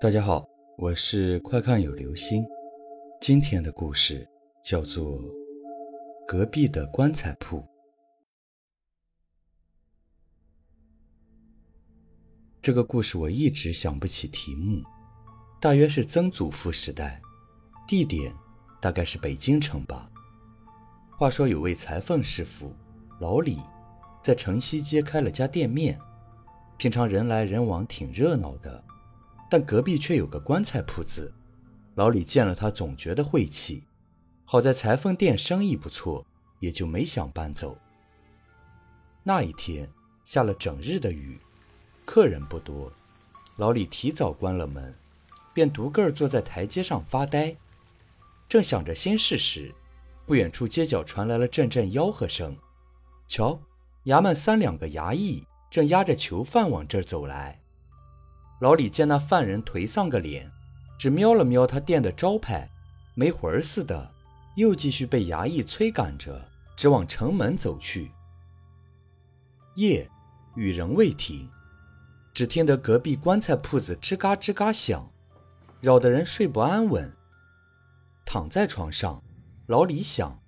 大家好，我是快看有流星。今天的故事叫做《隔壁的棺材铺》。这个故事我一直想不起题目，大约是曾祖父时代，地点大概是北京城吧。话说有位裁缝师傅老李，在城西街开了家店面，平常人来人往，挺热闹的。但隔壁却有个棺材铺子，老李见了他总觉得晦气。好在裁缝店生意不错，也就没想搬走。那一天下了整日的雨，客人不多，老李提早关了门，便独个儿坐在台阶上发呆。正想着心事时，不远处街角传来了阵阵吆喝声：“瞧，衙门三两个衙役正押着囚犯往这儿走来。”老李见那犯人颓丧个脸，只瞄了瞄他店的招牌，没魂儿似的，又继续被衙役催赶着，直往城门走去。夜，雨仍未停，只听得隔壁棺材铺子吱嘎吱嘎响，扰得人睡不安稳。躺在床上，老李想：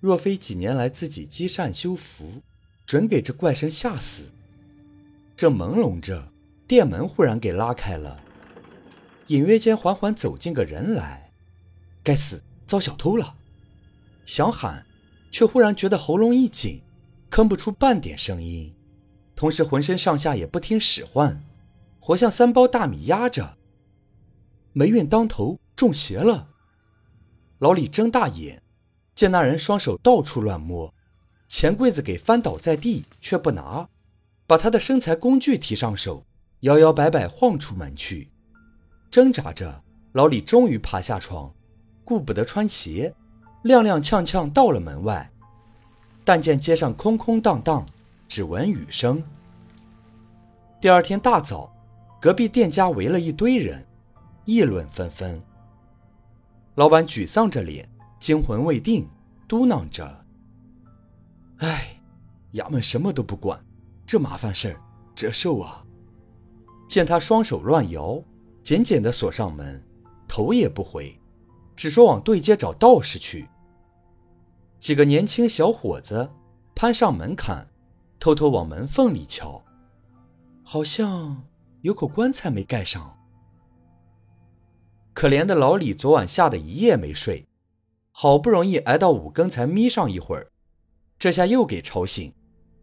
若非几年来自己积善修福，准给这怪声吓死。正朦胧着。店门忽然给拉开了，隐约间缓缓走进个人来。该死，遭小偷了！想喊，却忽然觉得喉咙一紧，吭不出半点声音，同时浑身上下也不听使唤，活像三包大米压着。霉运当头，中邪了！老李睁大眼，见那人双手到处乱摸，钱柜子给翻倒在地，却不拿，把他的生财工具提上手。摇摇摆摆晃出门去，挣扎着，老李终于爬下床，顾不得穿鞋，踉踉跄跄到了门外。但见街上空空荡荡，只闻雨声。第二天大早，隔壁店家围了一堆人，议论纷纷。老板沮丧着脸，惊魂未定，嘟囔着：“哎，衙门什么都不管，这麻烦事儿折寿啊！”见他双手乱摇，紧紧地锁上门，头也不回，只说往对街找道士去。几个年轻小伙子攀上门槛，偷偷往门缝里瞧，好像有口棺材没盖上。可怜的老李昨晚吓得一夜没睡，好不容易挨到五更才眯上一会儿，这下又给吵醒，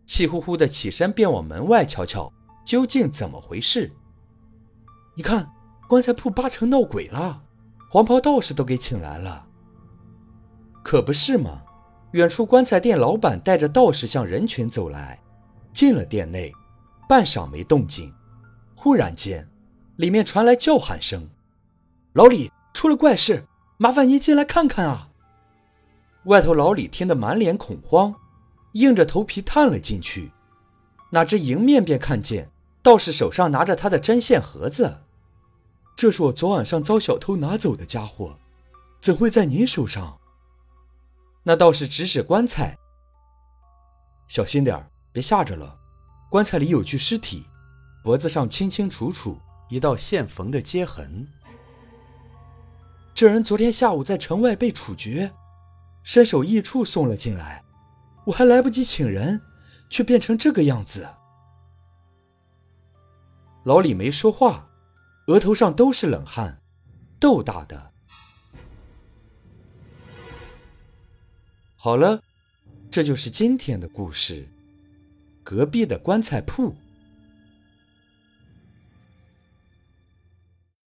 气呼呼的起身便往门外瞧瞧。究竟怎么回事？你看，棺材铺八成闹鬼了，黄袍道士都给请来了。可不是嘛！远处棺材店老板带着道士向人群走来，进了店内，半晌没动静。忽然间，里面传来叫喊声：“老李，出了怪事，麻烦您进来看看啊！”外头老李听得满脸恐慌，硬着头皮探了进去，哪知迎面便看见。道士手上拿着他的针线盒子，这是我昨晚上遭小偷拿走的家伙，怎会在您手上？那道士指指棺材，小心点别吓着了。棺材里有具尸体，脖子上清清楚楚一道线缝的接痕。这人昨天下午在城外被处决，身首异处送了进来，我还来不及请人，却变成这个样子。老李没说话，额头上都是冷汗，豆大的。好了，这就是今天的故事。隔壁的棺材铺。